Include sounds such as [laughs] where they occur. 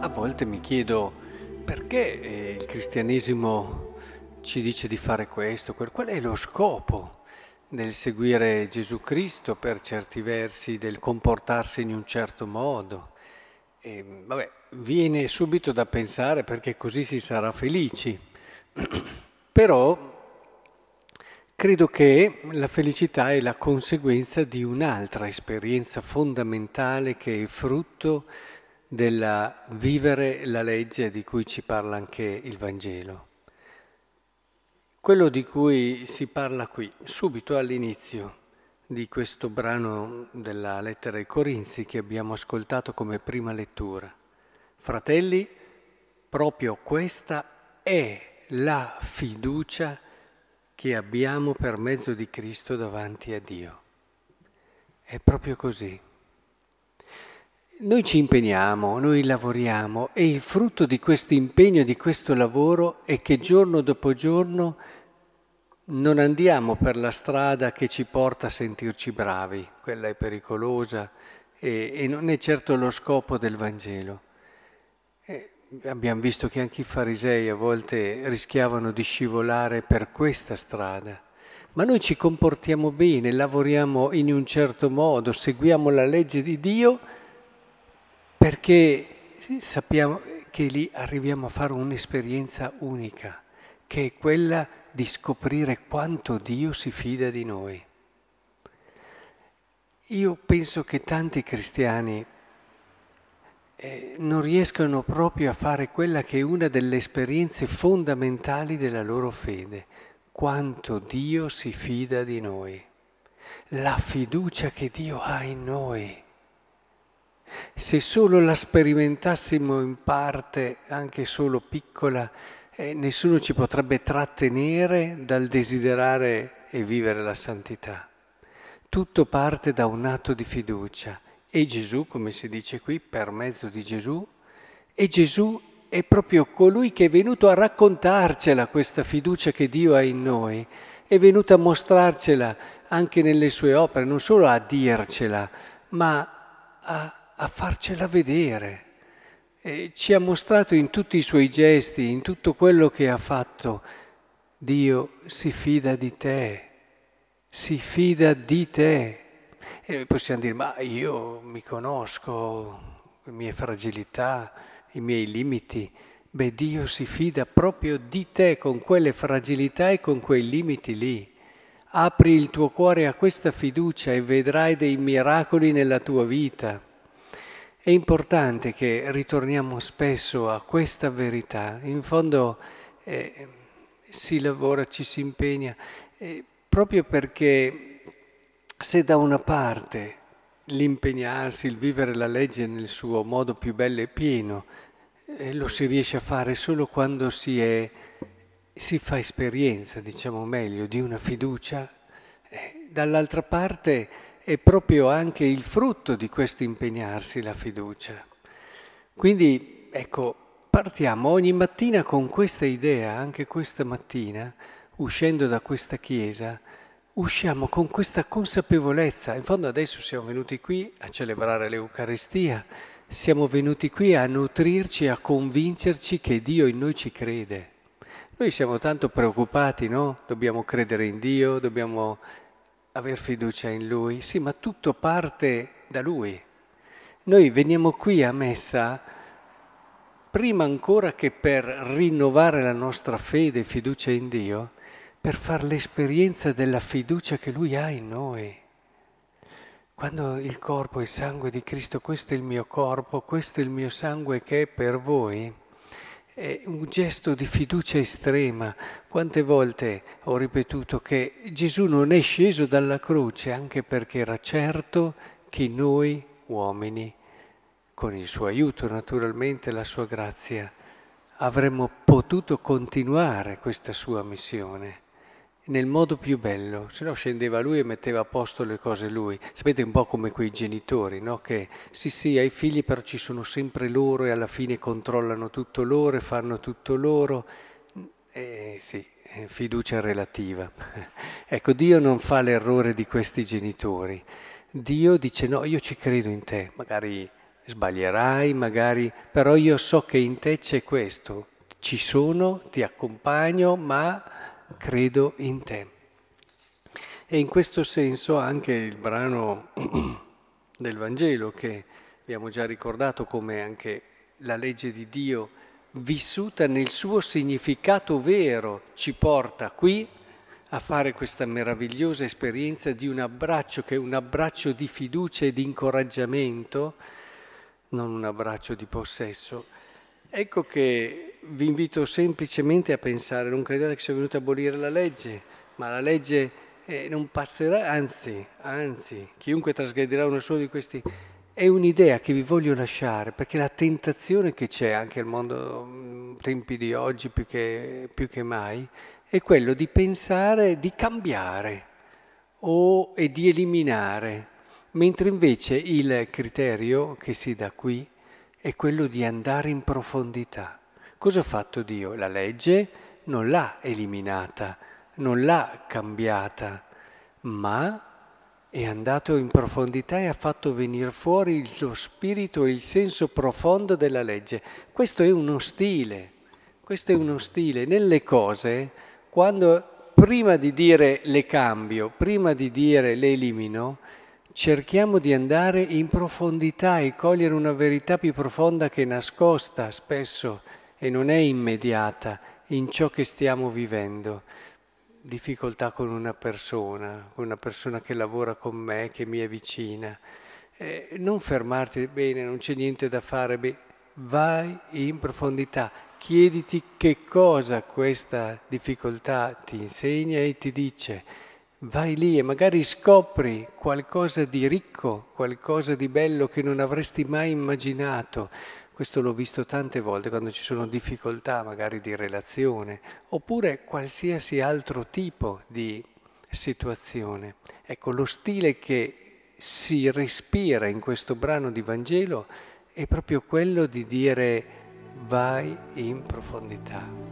A volte mi chiedo perché eh, il cristianesimo ci dice di fare questo, qual è lo scopo del seguire Gesù Cristo per certi versi, del comportarsi in un certo modo. E, vabbè, viene subito da pensare perché così si sarà felici, [clears throat] però Credo che la felicità è la conseguenza di un'altra esperienza fondamentale che è frutto del vivere la legge di cui ci parla anche il Vangelo. Quello di cui si parla qui, subito all'inizio di questo brano della lettera ai Corinzi che abbiamo ascoltato come prima lettura. Fratelli, proprio questa è la fiducia che abbiamo per mezzo di Cristo davanti a Dio. È proprio così. Noi ci impegniamo, noi lavoriamo e il frutto di questo impegno, di questo lavoro è che giorno dopo giorno non andiamo per la strada che ci porta a sentirci bravi, quella è pericolosa e, e non è certo lo scopo del Vangelo. Abbiamo visto che anche i farisei a volte rischiavano di scivolare per questa strada. Ma noi ci comportiamo bene, lavoriamo in un certo modo, seguiamo la legge di Dio perché sappiamo che lì arriviamo a fare un'esperienza unica, che è quella di scoprire quanto Dio si fida di noi. Io penso che tanti cristiani eh, non riescono proprio a fare quella che è una delle esperienze fondamentali della loro fede, quanto Dio si fida di noi, la fiducia che Dio ha in noi. Se solo la sperimentassimo in parte, anche solo piccola, eh, nessuno ci potrebbe trattenere dal desiderare e vivere la santità. Tutto parte da un atto di fiducia e Gesù, come si dice qui, per mezzo di Gesù, e Gesù è proprio colui che è venuto a raccontarcela questa fiducia che Dio ha in noi, è venuto a mostrarcela anche nelle sue opere, non solo a dircela, ma a, a farcela vedere. E ci ha mostrato in tutti i suoi gesti, in tutto quello che ha fatto, Dio si fida di te, si fida di te. E noi possiamo dire, ma io mi conosco, le mie fragilità, i miei limiti. Beh, Dio si fida proprio di te con quelle fragilità e con quei limiti lì. Apri il tuo cuore a questa fiducia e vedrai dei miracoli nella tua vita. È importante che ritorniamo spesso a questa verità. In fondo eh, si lavora, ci si impegna, eh, proprio perché se da una parte l'impegnarsi, il vivere la legge nel suo modo più bello e pieno, eh, lo si riesce a fare solo quando si, è, si fa esperienza, diciamo meglio, di una fiducia, eh, dall'altra parte è proprio anche il frutto di questo impegnarsi la fiducia. Quindi, ecco, partiamo ogni mattina con questa idea, anche questa mattina, uscendo da questa chiesa, usciamo con questa consapevolezza. In fondo adesso siamo venuti qui a celebrare l'Eucaristia, siamo venuti qui a nutrirci, a convincerci che Dio in noi ci crede. Noi siamo tanto preoccupati, no? Dobbiamo credere in Dio, dobbiamo aver fiducia in Lui. Sì, ma tutto parte da Lui. Noi veniamo qui a messa prima ancora che per rinnovare la nostra fede e fiducia in Dio, per fare l'esperienza della fiducia che Lui ha in noi. Quando il corpo e il sangue di Cristo, questo è il mio corpo, questo è il mio sangue che è per voi, è un gesto di fiducia estrema. Quante volte ho ripetuto che Gesù non è sceso dalla croce anche perché era certo che noi uomini, con il suo aiuto naturalmente, la sua grazia, avremmo potuto continuare questa sua missione nel modo più bello, se no scendeva lui e metteva a posto le cose lui. Sapete un po' come quei genitori, no? Che sì sì, ai figli però ci sono sempre loro e alla fine controllano tutto loro e fanno tutto loro. Eh, sì, fiducia relativa. [laughs] ecco, Dio non fa l'errore di questi genitori. Dio dice no, io ci credo in te, magari sbaglierai magari, però io so che in te c'è questo, ci sono, ti accompagno, ma credo in te. E in questo senso anche il brano [clears throat] del Vangelo che abbiamo già ricordato come anche la legge di Dio vissuta nel suo significato vero ci porta qui a fare questa meravigliosa esperienza di un abbraccio che è un abbraccio di fiducia e di incoraggiamento, non un abbraccio di possesso. Ecco che vi invito semplicemente a pensare, non credete che sia venuto a abolire la legge, ma la legge eh, non passerà, anzi, anzi, chiunque trasgredirà uno solo di questi è un'idea che vi voglio lasciare perché la tentazione che c'è anche nel mondo, mm, tempi di oggi più che, più che mai, è quello di pensare di cambiare o, e di eliminare, mentre invece il criterio che si dà qui è quello di andare in profondità. Cosa ha fatto Dio? La legge non l'ha eliminata, non l'ha cambiata, ma è andato in profondità e ha fatto venire fuori lo spirito e il senso profondo della legge. Questo è uno stile, questo è uno stile. Nelle cose, quando prima di dire le cambio, prima di dire le elimino, cerchiamo di andare in profondità e cogliere una verità più profonda che è nascosta spesso e non è immediata in ciò che stiamo vivendo difficoltà con una persona, con una persona che lavora con me, che mi è vicina. Eh, non fermarti, bene, non c'è niente da fare, beh, vai in profondità, chiediti che cosa questa difficoltà ti insegna e ti dice. Vai lì e magari scopri qualcosa di ricco, qualcosa di bello che non avresti mai immaginato. Questo l'ho visto tante volte quando ci sono difficoltà magari di relazione oppure qualsiasi altro tipo di situazione. Ecco, lo stile che si respira in questo brano di Vangelo è proprio quello di dire vai in profondità.